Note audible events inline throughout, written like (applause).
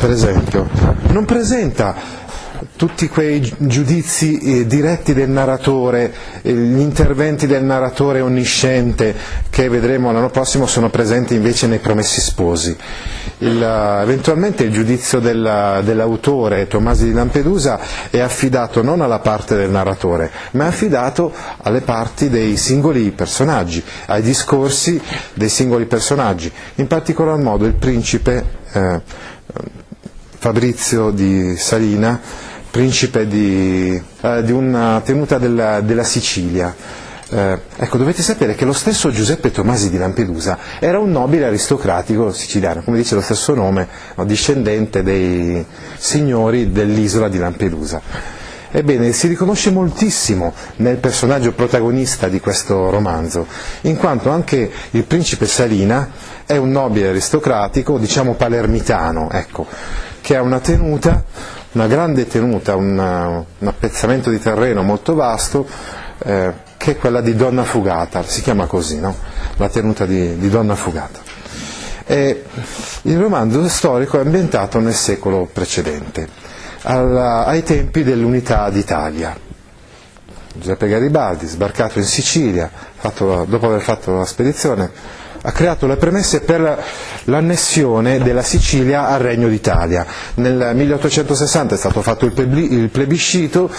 per esempio, non presenta tutti quei giudizi eh, diretti del narratore, eh, gli interventi del narratore onnisciente che vedremo l'anno prossimo sono presenti invece nei Promessi Sposi. Il, uh, eventualmente il giudizio della, dell'autore Tomasi di Lampedusa è affidato non alla parte del narratore, ma è affidato alle parti dei singoli personaggi, ai discorsi dei singoli personaggi, in particolar modo il principe eh, Fabrizio di Salina, principe di, eh, di una tenuta della, della Sicilia. Eh, ecco, dovete sapere che lo stesso Giuseppe Tomasi di Lampedusa era un nobile aristocratico siciliano, come dice lo stesso nome, no, discendente dei signori dell'isola di Lampedusa. Ebbene, si riconosce moltissimo nel personaggio protagonista di questo romanzo, in quanto anche il principe Salina è un nobile aristocratico, diciamo palermitano, ecco, che ha una tenuta, una grande tenuta, una, un appezzamento di terreno molto vasto, eh, che è quella di Donna Fugata, si chiama così, no? la tenuta di, di Donna Fugata. E il romanzo storico è ambientato nel secolo precedente, alla, ai tempi dell'unità d'Italia. Giuseppe Garibaldi, sbarcato in Sicilia, fatto, dopo aver fatto la spedizione, ha creato le premesse per l'annessione della Sicilia al Regno d'Italia. Nel 1860 è stato fatto il plebiscito,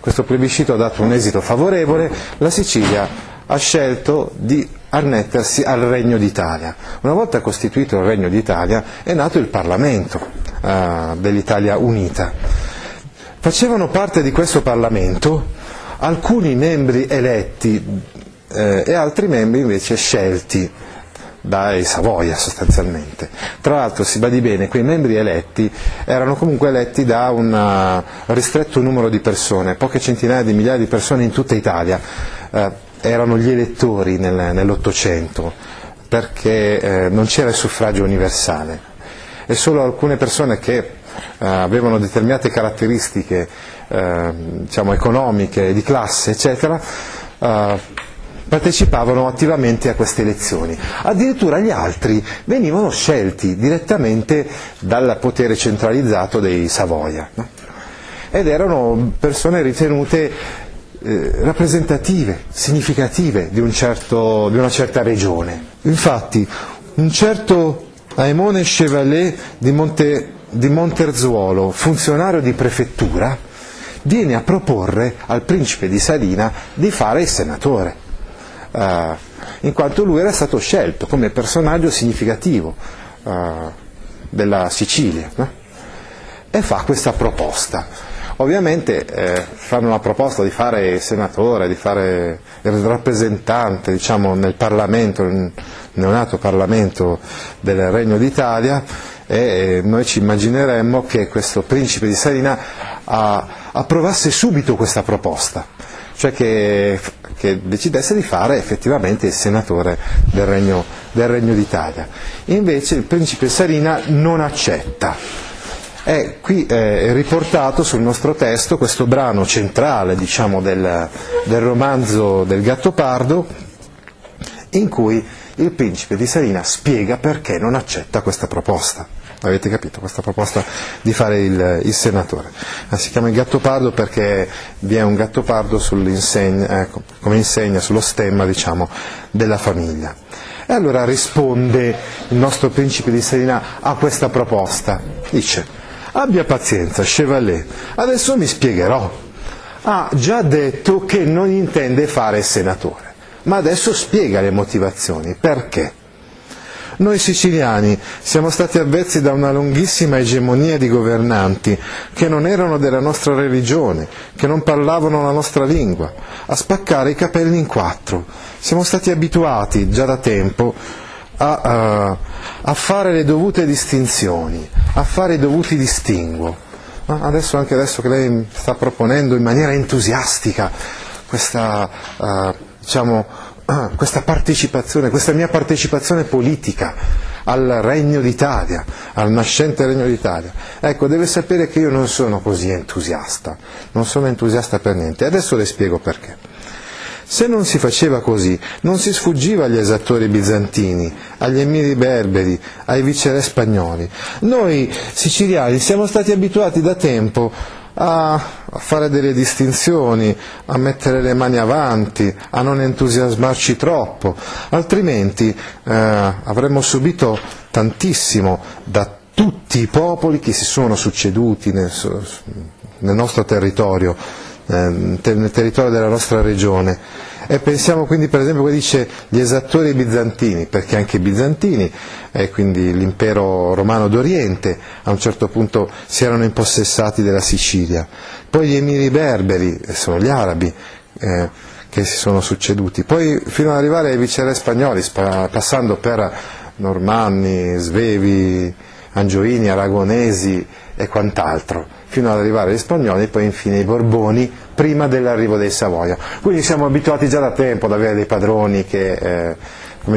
questo plebiscito ha dato un esito favorevole, la Sicilia ha scelto di annettersi al Regno d'Italia. Una volta costituito il Regno d'Italia è nato il Parlamento eh, dell'Italia unita. Facevano parte di questo Parlamento alcuni membri eletti eh, e altri membri invece scelti dai Savoia sostanzialmente. Tra l'altro si badi bene, quei membri eletti erano comunque eletti da un uh, ristretto numero di persone, poche centinaia di migliaia di persone in tutta Italia, eh, erano gli elettori nel, nell'Ottocento, perché eh, non c'era il suffragio universale e solo alcune persone che eh, avevano determinate caratteristiche eh, diciamo, economiche, di classe, eccetera, eh, partecipavano attivamente a queste elezioni. Addirittura gli altri venivano scelti direttamente dal potere centralizzato dei Savoia. No? Ed erano persone ritenute eh, rappresentative, significative di, un certo, di, una certa regione. Infatti, un certo Aemone Chevalier di, Monte, di Monterzuolo, funzionario di prefettura, viene a proporre al principe di Salina di fare il senatore eh, in quanto lui era stato scelto come personaggio significativo eh, della Sicilia no? e fa questa proposta. Ovviamente eh, fanno la proposta di fare senatore, di fare il rappresentante diciamo, nel Parlamento, nel neonato Parlamento del Regno d'Italia e noi ci immagineremmo che questo principe di Salina approvasse subito questa proposta cioè che, che, decidesse di fare effettivamente il senatore del Regno, del Regno d'Italia. Invece il principe Sarina non accetta. E qui è riportato sul nostro testo questo brano centrale diciamo, del, del romanzo del Gattopardo in cui il principe di Sarina spiega perché non accetta questa proposta. Avete capito, questa proposta di fare il, il senatore. Ah, si chiama il gattopardo perché vi è un gattopardo ecco, come insegna sullo stemma diciamo, della famiglia. E allora risponde il nostro principe di Serena a questa proposta. Dice, abbia pazienza, Chevalier, adesso mi spiegherò. Ha già detto che non intende fare senatore, ma adesso spiega le motivazioni. Perché? Noi siciliani siamo stati avvezzi da una lunghissima egemonia di governanti che non erano della nostra religione, che non parlavano la nostra lingua, a spaccare i capelli in quattro. Siamo stati abituati già da tempo a, a, a fare le dovute distinzioni, a fare i dovuti distinguo. Adesso, anche adesso che lei sta proponendo in maniera entusiastica questa, uh, diciamo, (clears throat) questa partecipazione, questa mia partecipazione politica al Regno d'Italia, al nascente Regno d'Italia. Ecco, deve sapere che io non sono così entusiasta, non sono entusiasta per niente. Adesso le spiego perché. Se non si faceva così, non si sfuggiva agli esattori bizantini, agli emiri berberi, ai viceré spagnoli. Noi siciliani siamo stati abituati da tempo a, fare delle distinzioni, a mettere le mani avanti, a non entusiasmarci troppo, altrimenti eh, avremmo subito tantissimo da tutti i popoli che si sono succeduti nel, nel nostro territorio, eh, nel territorio della nostra regione e pensiamo quindi per esempio che dice gli esattori bizantini, perché anche i bizantini, e quindi l'impero romano d'Oriente, a un certo punto si erano impossessati della Sicilia. Poi gli emiri berberi, sono gli arabi, eh, che si sono succeduti. Poi fino ad arrivare ai viceré spagnoli, spa- passando per normanni, svevi, angioini, aragonesi e quant'altro, fino ad arrivare agli spagnoli e poi infine i Borboni prima dell'arrivo dei Savoia. Quindi siamo abituati già da tempo ad avere dei padroni che eh,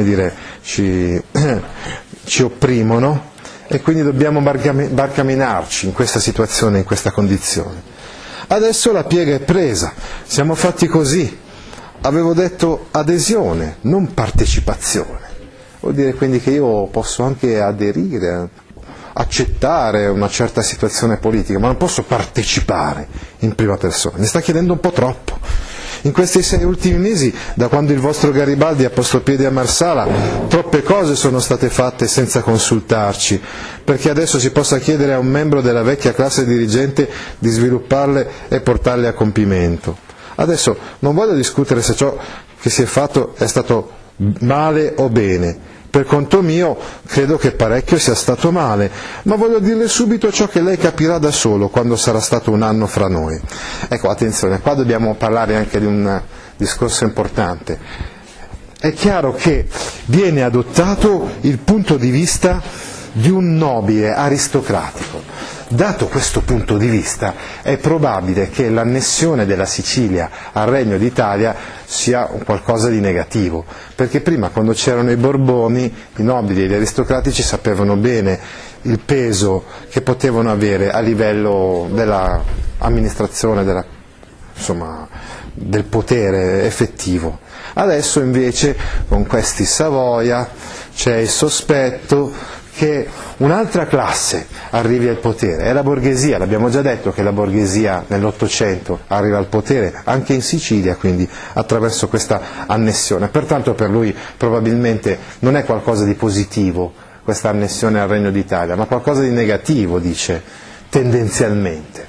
dire, ci, (clears throat) ci opprimono e quindi dobbiamo barcaminarci in questa situazione, in questa condizione. Adesso la piega è presa, siamo fatti così. Avevo detto adesione, non partecipazione. Vuol dire quindi che io posso anche aderire accettare una certa situazione politica, ma non posso partecipare in prima persona. Mi sta chiedendo un po' troppo. In questi sei ultimi mesi, da quando il vostro Garibaldi ha posto piede a Marsala, troppe cose sono state fatte senza consultarci, perché adesso si possa chiedere a un membro della vecchia classe dirigente di svilupparle e portarle a compimento. Adesso non voglio discutere se ciò che si è fatto è stato male o bene, per conto mio credo che parecchio sia stato male, ma voglio dirle subito ciò che lei capirà da solo quando sarà stato un anno fra noi. Ecco, attenzione, qua dobbiamo parlare anche di un discorso importante. È chiaro che viene adottato il punto di vista di un nobile aristocratico. Dato questo punto di vista, è probabile che l'annessione della Sicilia al Regno d'Italia sia qualcosa di negativo, perché prima quando c'erano i Borboni, i nobili e gli aristocratici sapevano bene il peso che potevano avere a livello dell'amministrazione, della, insomma, del potere effettivo. Adesso invece con questi Savoia c'è il sospetto che un'altra classe arrivi al potere, è la borghesia, l'abbiamo già detto che la borghesia nell'Ottocento arriva al potere anche in Sicilia, quindi attraverso questa annessione, pertanto per lui probabilmente non è qualcosa di positivo questa annessione al Regno d'Italia, ma qualcosa di negativo, dice, tendenzialmente.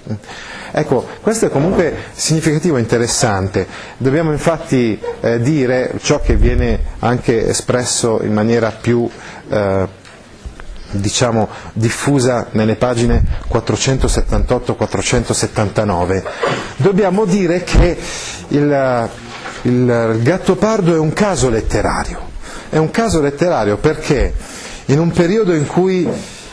Ecco, questo è comunque significativo e interessante. Dobbiamo infatti eh, dire ciò che viene anche espresso in maniera più eh, diciamo, diffusa nelle pagine 478-479, dobbiamo dire che il, il Gattopardo è un caso letterario. È un caso letterario perché in un periodo in cui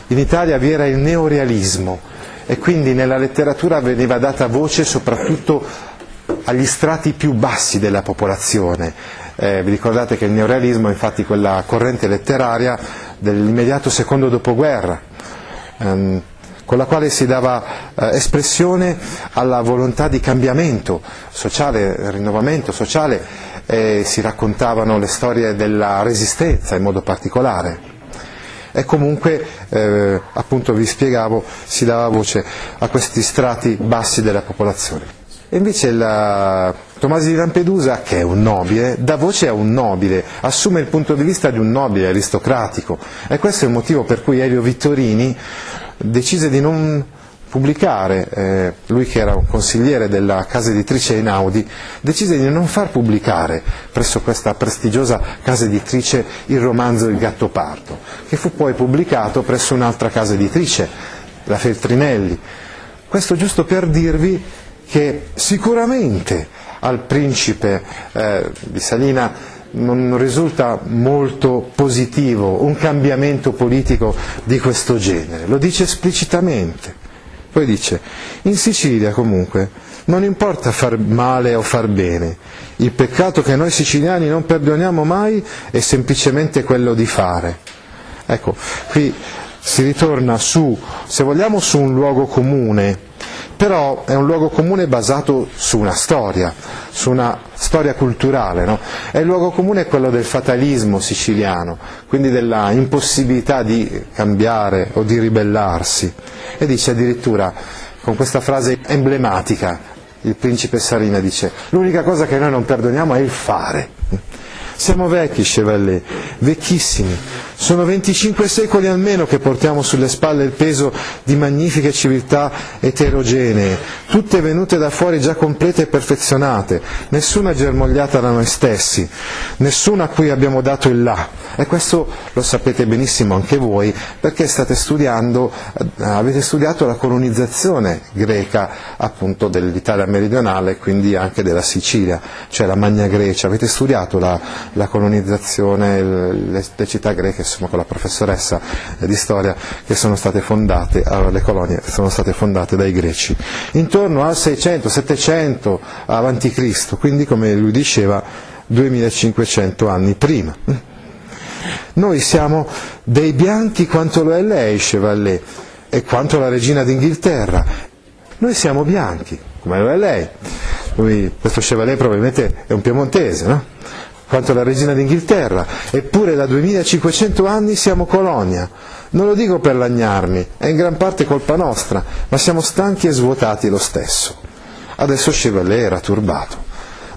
in Italia vi era il neorealismo e quindi nella letteratura veniva data voce soprattutto agli strati più bassi della popolazione. Eh, vi ricordate che il neorealismo è infatti quella corrente letteraria dell'immediato secondo dopoguerra, ehm, con la quale si dava eh, espressione alla volontà di cambiamento sociale, rinnovamento sociale, e si raccontavano le storie della resistenza in modo particolare. e comunque eh, appunto vi spiegavo si dava voce a questi strati bassi della popolazione. E invece la Tomasi di Lampedusa, che è un nobile, dà voce a un nobile, assume il punto di vista di un nobile aristocratico e questo è il motivo per cui Elio Vittorini decise di non pubblicare, eh, lui che era un consigliere della casa editrice Einaudi, decise di non far pubblicare presso questa prestigiosa casa editrice il romanzo Il Gattopardo, che fu poi pubblicato presso un'altra casa editrice, la Feltrinelli. Questo giusto per dirvi che sicuramente al principe eh, di Salina non risulta molto positivo un cambiamento politico di questo genere, lo dice esplicitamente. Poi dice, in Sicilia comunque non importa far male o far bene, il peccato che noi siciliani non perdoniamo mai è semplicemente quello di fare. Ecco, qui si ritorna su, se vogliamo, su un luogo comune però è un luogo comune basato su una storia, su una storia culturale. No? E il luogo comune è quello del fatalismo siciliano, quindi della impossibilità di cambiare o di ribellarsi. E dice addirittura, con questa frase emblematica, il principe Sarina dice, l'unica cosa che noi non perdoniamo è il fare. Siamo vecchi, Chevalier, vecchissimi. Sono 25 secoli almeno che portiamo sulle spalle il peso di magnifiche civiltà eterogenee, tutte venute da fuori già complete e perfezionate, nessuna germogliata da noi stessi, nessuna a cui abbiamo dato il là. E questo lo sapete benissimo anche voi, perché studiando, eh, avete studiato la colonizzazione greca appunto dell'Italia meridionale e quindi anche della Sicilia, cioè la Magna Grecia, avete studiato la, la colonizzazione, le, le, città greche, insomma con la professoressa di storia, che sono state fondate, le colonie sono state fondate dai greci, intorno al 600-700 a.C., quindi come lui diceva 2500 anni prima. Noi siamo dei bianchi quanto lo è lei, Chevalier, e quanto la regina d'Inghilterra. Noi siamo bianchi, come lo è lei. Lui, questo Chevalier probabilmente è un piemontese, no? Quanto la regina d'Inghilterra, eppure da 2500 anni siamo colonia. Non lo dico per lagnarmi, è in gran parte colpa nostra, ma siamo stanchi e svuotati lo stesso. Adesso Chevalier era turbato.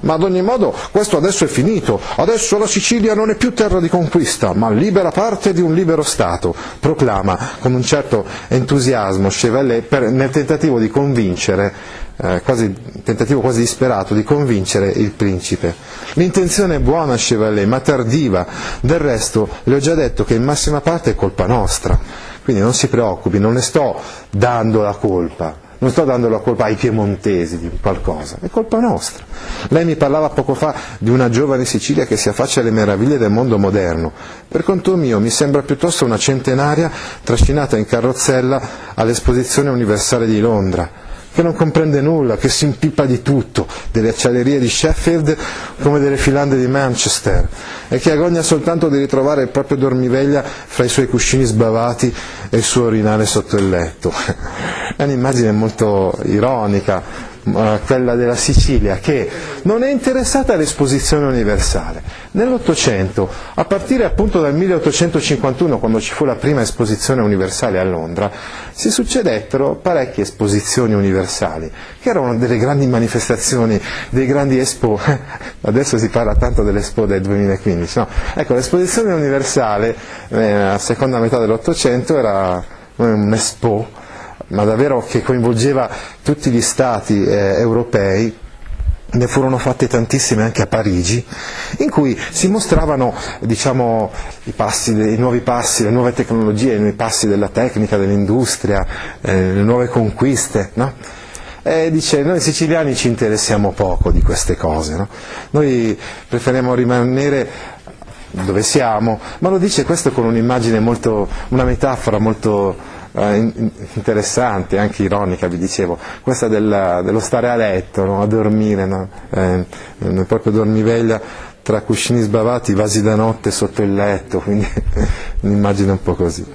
Ma ad ogni modo questo adesso è finito, adesso la Sicilia non è più terra di conquista, ma libera parte di un libero Stato, proclama con un certo entusiasmo Chevalier per, nel tentativo di convincere eh, quasi, tentativo quasi disperato di convincere il principe. L'intenzione è buona, Chevalier, ma tardiva. Del resto, le ho già detto che in massima parte è colpa nostra. Quindi non si preoccupi, non ne sto dando la colpa. Non sto dando la colpa ai piemontesi di qualcosa, è colpa nostra. Lei mi parlava poco fa di una giovane Sicilia che si affaccia alle meraviglie del mondo moderno. Per conto mio mi sembra piuttosto una centenaria trascinata in carrozzella all'esposizione universale di Londra che non comprende nulla, che si impippa di tutto, delle acciaierie di Sheffield come delle filande di Manchester, e che agogna soltanto di ritrovare il proprio dormiveglia fra i suoi cuscini sbavati e il suo orinale sotto il letto. (laughs) È un'immagine molto ironica, quella della Sicilia, che non è interessata all'esposizione universale. Nell'Ottocento, a partire appunto dal 1851, quando ci fu la prima esposizione universale a Londra, si succedettero parecchie esposizioni universali, che erano delle grandi manifestazioni, dei grandi Expo. (laughs) Adesso si parla tanto dell'Expo del 2015. No? Ecco, l'esposizione universale, eh, a seconda metà dell'Ottocento, era un Expo ma davvero che coinvolgeva tutti gli stati eh, europei, ne furono fatte tantissime anche a Parigi, in cui si mostravano diciamo, i, passi, i, nuovi passi, le nuove tecnologie, i nuovi passi della tecnica, dell'industria, eh, le nuove conquiste. No? E dice, noi siciliani ci interessiamo poco di queste cose, no? noi preferiamo rimanere dove siamo, ma lo dice questo con un'immagine molto, una metafora molto eh, interessante, anche ironica, vi dicevo, questa del, dello stare a letto, no? a dormire, no? eh, proprio dormiveglia tra cuscini sbavati, vasi da notte sotto il letto, quindi (laughs) un'immagine un po' così.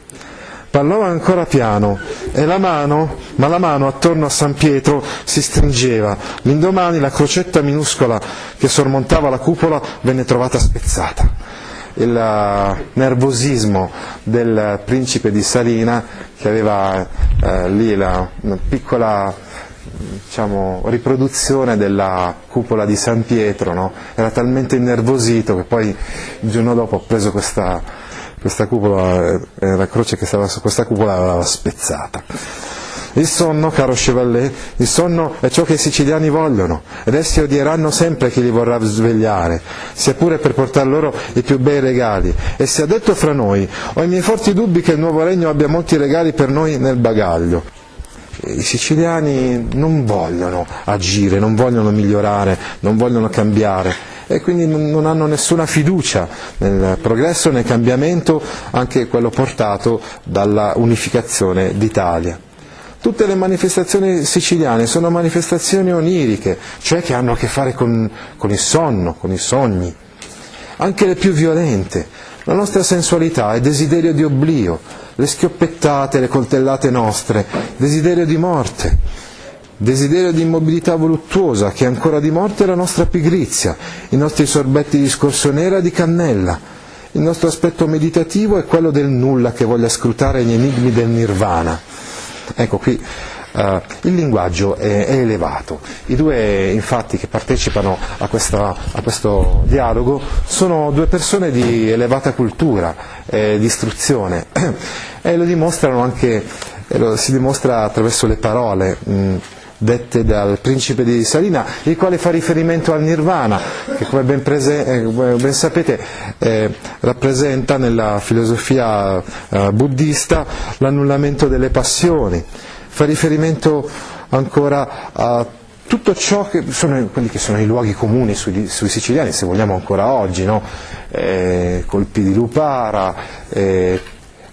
Parlava ancora piano e la mano, ma la mano attorno a San Pietro si stringeva. L'indomani la crocetta minuscola che sormontava la cupola venne trovata spezzata il eh, nervosismo del principe di Salina che aveva eh, lì la, una piccola diciamo, riproduzione della cupola di San Pietro, no? era talmente innervosito che poi il giorno dopo ha preso questa, questa cupola, eh, la croce che stava su questa cupola l'aveva spezzata. Il sonno, caro Chevalier, il sonno è ciò che i siciliani vogliono ed essi odieranno sempre chi li vorrà svegliare, sia pure per portar loro i più bei regali. E sia detto fra noi, ho i miei forti dubbi che il nuovo regno abbia molti regali per noi nel bagaglio. I siciliani non vogliono agire, non vogliono migliorare, non vogliono cambiare e quindi non hanno nessuna fiducia nel progresso, nel cambiamento, anche quello portato dalla unificazione d'Italia. Tutte le manifestazioni siciliane sono manifestazioni oniriche, cioè che hanno a che fare con, con il sonno, con i sogni, anche le più violente. La nostra sensualità è desiderio di oblio, le schioppettate, le coltellate nostre, desiderio di morte, desiderio di immobilità voluttuosa, che ancora di morte è la nostra pigrizia, i nostri sorbetti di scorsonera e di cannella. Il nostro aspetto meditativo è quello del nulla che voglia scrutare gli enigmi del nirvana. Ecco qui Uh, il linguaggio è, è, elevato. I due infatti che partecipano a, questa, a, questo dialogo sono due persone di elevata cultura, eh, di istruzione (clears throat) e lo dimostrano anche, lo si dimostra attraverso le parole. Mh, dette dal principe di Salina, il quale fa riferimento al nirvana, che come ben, prese, eh, ben sapete eh, rappresenta nella filosofia eh, buddista l'annullamento delle passioni, fa riferimento ancora a tutto ciò che sono quelli che sono i luoghi comuni sui, sui siciliani, se vogliamo ancora oggi, no? eh, colpi di lupara,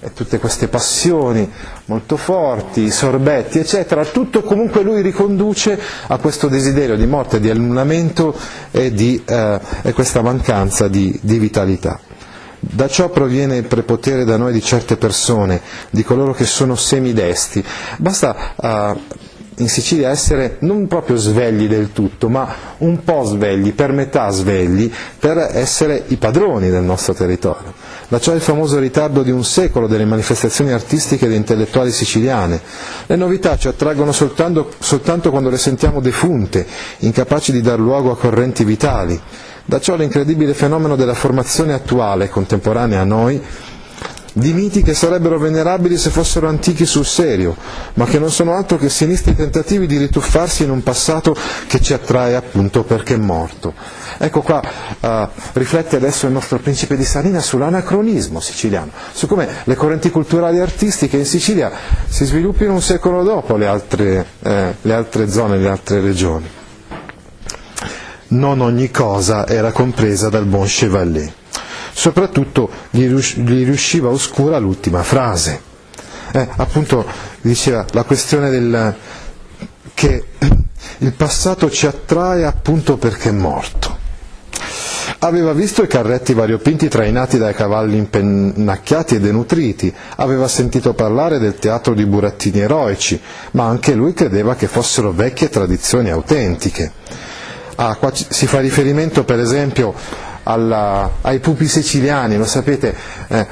eh, tutte queste passioni molto forti, sorbetti, eccetera, tutto comunque lui riconduce a questo desiderio di morte, di annullamento e, di, eh, e questa mancanza di, di vitalità. Da ciò proviene il prepotere da noi di certe persone, di coloro che sono semidesti. Basta uh, in Sicilia essere non proprio svegli del tutto, ma un po' svegli, per metà svegli, per essere i padroni del nostro territorio. Da ciò il famoso ritardo di un secolo delle manifestazioni artistiche ed intellettuali siciliane. Le novità ci attraggono soltanto, soltanto quando le sentiamo defunte, incapaci di dar luogo a correnti vitali. Da ciò l'incredibile fenomeno della formazione attuale, contemporanea a noi, di miti che sarebbero venerabili se fossero antichi sul serio, ma che non sono altro che sinistri tentativi di rituffarsi in un passato che ci attrae appunto perché è morto. Ecco qua uh, riflette adesso il nostro principe di Salina sull'anacronismo siciliano, su come le correnti culturali e artistiche in Sicilia si sviluppino un secolo dopo le altre, eh, le altre zone, le altre regioni. Non ogni cosa era compresa dal buon Chevalier soprattutto gli, riusciva oscura l'ultima frase. Eh, appunto diceva la questione del, che il passato ci attrae appunto perché è morto. Aveva visto i carretti variopinti trainati dai cavalli impennacchiati e denutriti, aveva sentito parlare del teatro di burattini eroici, ma anche lui credeva che fossero vecchie tradizioni autentiche. Ah, qua si fa riferimento per esempio alla, ai pupi siciliani, lo sapete, eh,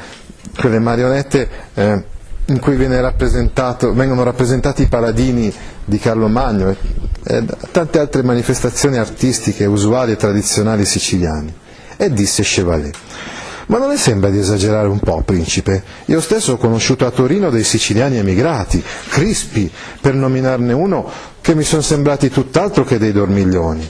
quelle marionette eh, in cui vengono rappresentati i paladini di Carlo Magno e eh, tante altre manifestazioni artistiche usuali e tradizionali siciliane. E disse Chevalier, ma non le sembra di esagerare un po', principe? Io stesso ho conosciuto a Torino dei siciliani emigrati, crispi, per nominarne uno, che mi sono sembrati tutt'altro che dei dormiglioni.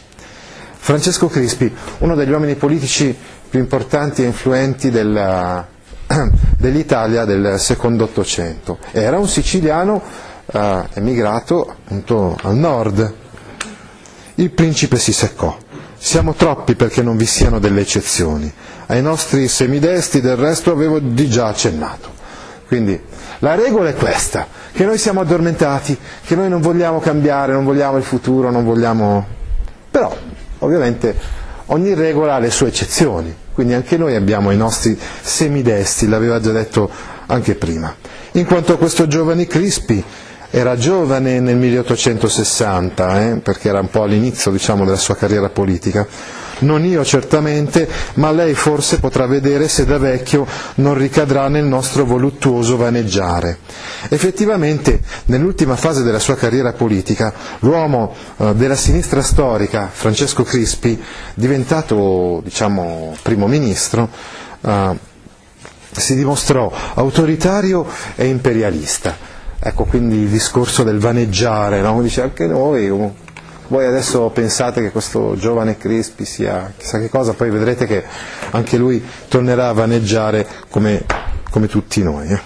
Francesco Crispi, uno degli uomini politici più importanti e influenti della, (clears throat) dell'Italia del secondo Ottocento, era un siciliano eh, emigrato appunto al nord. Il principe si seccò. Siamo troppi perché non vi siano delle eccezioni. Ai nostri semidesti del resto avevo di già accennato. Quindi la regola è questa, che noi siamo addormentati, che noi non vogliamo cambiare, non vogliamo il futuro, non vogliamo... però Ovviamente ogni regola ha le sue eccezioni, quindi anche noi abbiamo i nostri semidesti, l'aveva già detto anche prima. In quanto a questo giovane Crispi, era giovane nel 1860, eh, perché era un po' all'inizio diciamo, della sua carriera politica, non io certamente, ma lei forse potrà vedere se da vecchio non ricadrà nel nostro voluttuoso vaneggiare. Effettivamente, nell'ultima fase della sua carriera politica, l'uomo eh, della sinistra storica, Francesco Crispi, diventato diciamo, primo ministro, eh, si dimostrò autoritario e imperialista. Ecco quindi il discorso del vaneggiare, no? dice anche noi, voi adesso pensate che questo giovane Crispi sia chissà che cosa, poi vedrete che anche lui tornerà a vaneggiare come, come tutti noi. Eh?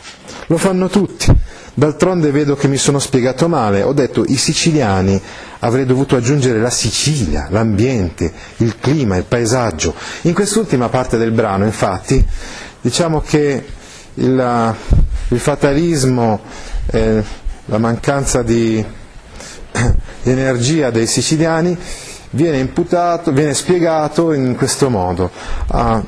Lo fanno tutti. D'altronde vedo che mi sono spiegato male, ho detto i siciliani, avrei dovuto aggiungere la Sicilia, l'ambiente, il clima, il paesaggio. In quest'ultima parte del brano, infatti, diciamo che il, il fatalismo, eh, la mancanza di, (clears throat) di energia dei siciliani viene imputato, viene spiegato in questo modo, ah,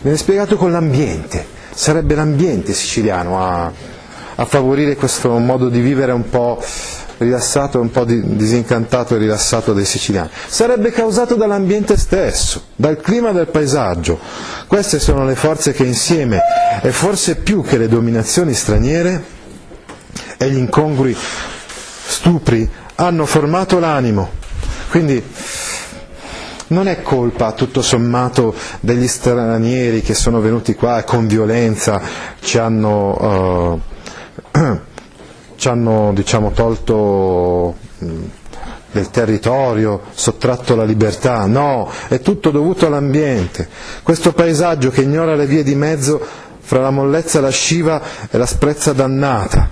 viene spiegato con l'ambiente, sarebbe l'ambiente siciliano a, a favorire questo modo di vivere un po' rilassato, un po' disincantato e rilassato dei siciliani. Sarebbe causato dall'ambiente stesso, dal clima del paesaggio. Queste sono le forze che insieme, e forse più che le dominazioni straniere e gli incongrui stupri, hanno formato l'animo. Quindi non è colpa tutto sommato degli stranieri che sono venuti qua e con violenza ci hanno... Uh, (clears throat) ci hanno diciamo, tolto del territorio, sottratto la libertà, no, è tutto dovuto all'ambiente. Questo paesaggio che ignora le vie di mezzo fra la mollezza lasciva e la sprezza dannata,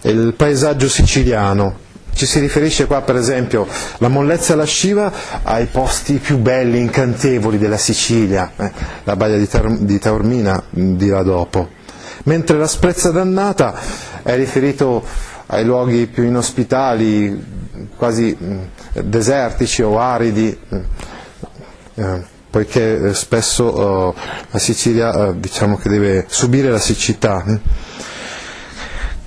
è il paesaggio siciliano. Ci si riferisce qua per esempio la mollezza lasciva ai posti più belli, incantevoli della Sicilia, eh, la baia di, Tar- di Taormina dirà dopo, mentre la sprezza dannata è riferito ai luoghi più inospitali, quasi mh, desertici o aridi, mh, eh, poiché eh, spesso eh, la Sicilia eh, diciamo che deve subire la siccità.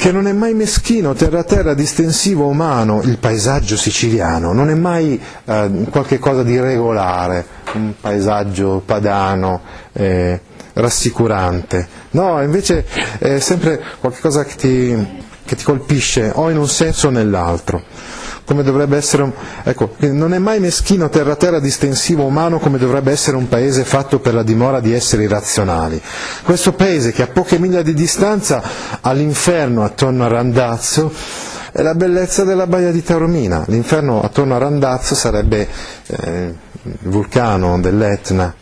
Che non è mai meschino, terra a terra, distensivo, umano, il paesaggio siciliano, non è mai eh, qualche cosa di regolare, un paesaggio padano, eh, rassicurante. No, invece è sempre qualcosa che ti, che ti colpisce o in un senso o nell'altro. Come dovrebbe essere un, ecco, non è mai meschino terra terra distensivo umano come dovrebbe essere un paese fatto per la dimora di esseri irrazionali. Questo paese che a poche miglia di distanza ha l'inferno attorno a Randazzo è la bellezza della baia di Taormina. L'inferno attorno a Randazzo sarebbe eh, il vulcano dell'Etna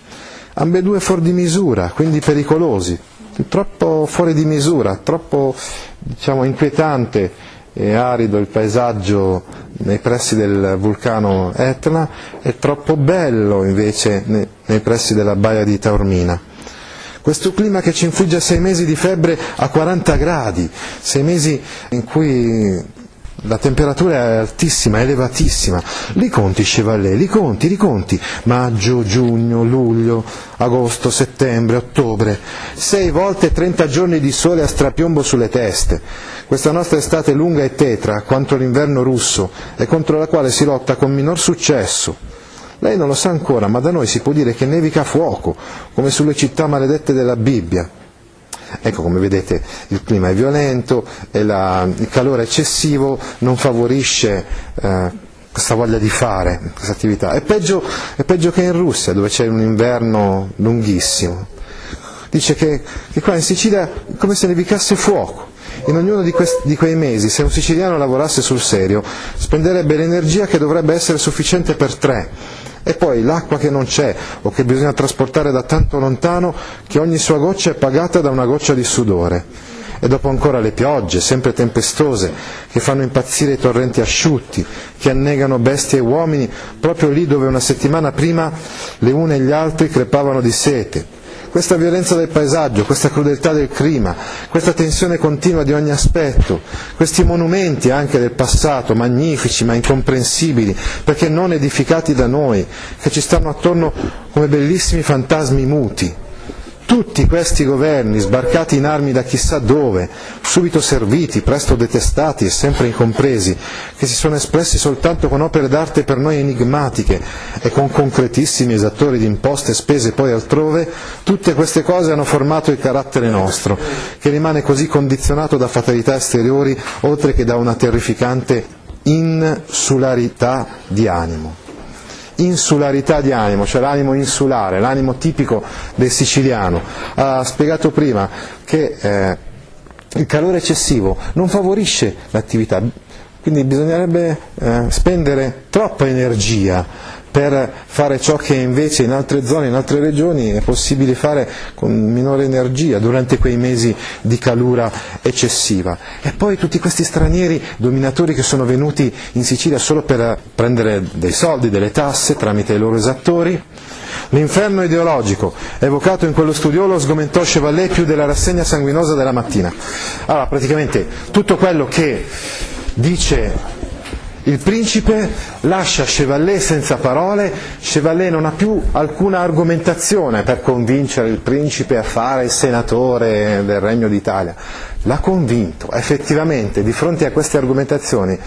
ambedue fuori di misura, quindi pericolosi, troppo fuori di misura, troppo diciamo, inquietante e arido il paesaggio nei pressi del vulcano Etna e troppo bello invece nei, pressi della baia di Taormina. Questo clima che ci infligge sei mesi di febbre a 40 gradi, sei mesi in cui la temperatura è altissima, elevatissima. Li conti, Chevalier, li conti, li conti. Maggio, giugno, luglio, agosto, settembre, ottobre. Sei volte 30 giorni di sole a strapiombo sulle teste. Questa nostra estate lunga e tetra, quanto l'inverno russo, e contro la quale si lotta con minor successo. Lei non lo sa ancora, ma da noi si può dire che nevica fuoco, come sulle città maledette della Bibbia. Ecco, come vedete il clima è violento e la, il calore eccessivo non favorisce eh, questa voglia di fare questa attività. È peggio, è peggio, che in Russia, dove c'è un inverno lunghissimo. Dice che, che qua in Sicilia è come se nevicasse fuoco. In ognuno di, questi, di, quei mesi, se un siciliano lavorasse sul serio, spenderebbe l'energia che dovrebbe essere sufficiente per tre e poi l'acqua che non c'è o che bisogna trasportare da tanto lontano che ogni sua goccia è pagata da una goccia di sudore. E dopo ancora le piogge, sempre tempestose, che fanno impazzire i torrenti asciutti, che annegano bestie e uomini proprio lì dove una settimana prima le une e gli altri crepavano di sete questa violenza del paesaggio, questa crudeltà del clima, questa tensione continua di ogni aspetto, questi monumenti anche del passato, magnifici ma incomprensibili, perché non edificati da noi, che ci stanno attorno come bellissimi fantasmi muti. Tutti questi governi, sbarcati in armi da chissà dove, subito serviti, presto detestati e sempre incompresi, che si sono espressi soltanto con opere d'arte per noi enigmatiche e con concretissimi esattori di imposte spese poi altrove, tutte queste cose hanno formato il carattere nostro, che rimane così condizionato da fatalità esteriori, oltre che da una terrificante insularità di animo insularità di animo, cioè l'animo insulare, l'animo tipico del siciliano. Ha spiegato prima che eh, il calore eccessivo non favorisce l'attività, quindi bisognerebbe eh, spendere troppa energia per fare ciò che invece in altre zone, in altre regioni è possibile fare con minore energia durante quei mesi di calura eccessiva. E poi tutti questi stranieri dominatori che sono venuti in Sicilia solo per prendere dei soldi, delle tasse tramite i loro esattori. L'inferno ideologico evocato in quello studiolo sgomentò Chevalier più della rassegna sanguinosa della mattina. Allora, praticamente tutto quello che dice il principe lascia Chevalier senza parole, Chevalier non ha più alcuna argomentazione per convincere il principe a fare il senatore del Regno d'Italia. L'ha convinto, effettivamente, di fronte a queste argomentazioni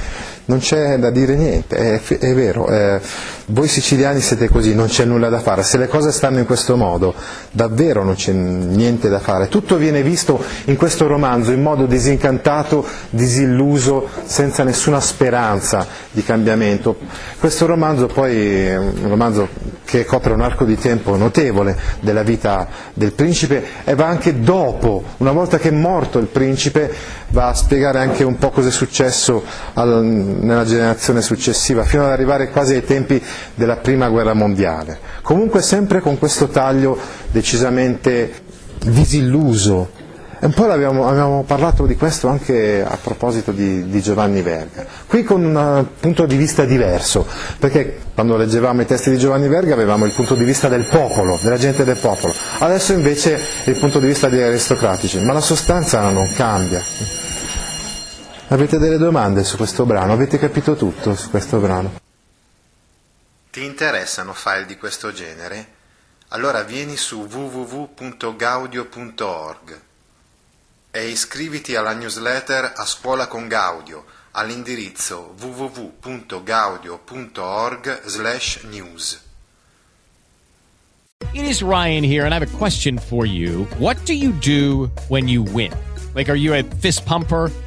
non c'è da dire niente, è, è vero, eh, voi siciliani siete così, non c'è nulla da fare, se le cose stanno in questo modo davvero non c'è niente da fare, tutto viene visto in questo romanzo in modo disincantato, disilluso, senza nessuna speranza di cambiamento. Questo romanzo poi è un romanzo che copre un arco di tempo notevole della vita del principe e va anche dopo, una volta che è morto il principe, va a spiegare anche un po' cosa è successo al, nella generazione successiva, fino ad arrivare quasi ai tempi della prima guerra mondiale. Comunque sempre con questo taglio decisamente disilluso, un po' abbiamo, parlato di questo anche a proposito di, di, Giovanni Verga, qui con un punto di vista diverso, perché quando leggevamo i testi di Giovanni Verga avevamo il punto di vista del popolo, della gente del popolo, adesso invece il punto di vista degli aristocratici, ma la sostanza non cambia. Avete delle domande su questo brano? Avete capito tutto su questo brano? Ti interessano file di questo genere? Allora vieni su www.gaudio.org e iscriviti alla newsletter A Scuola con Gaudio all'indirizzo www.gaudio.org/news. It is Ryan here and I have a question for you. What do you do when you win? Like are you a fist pumper?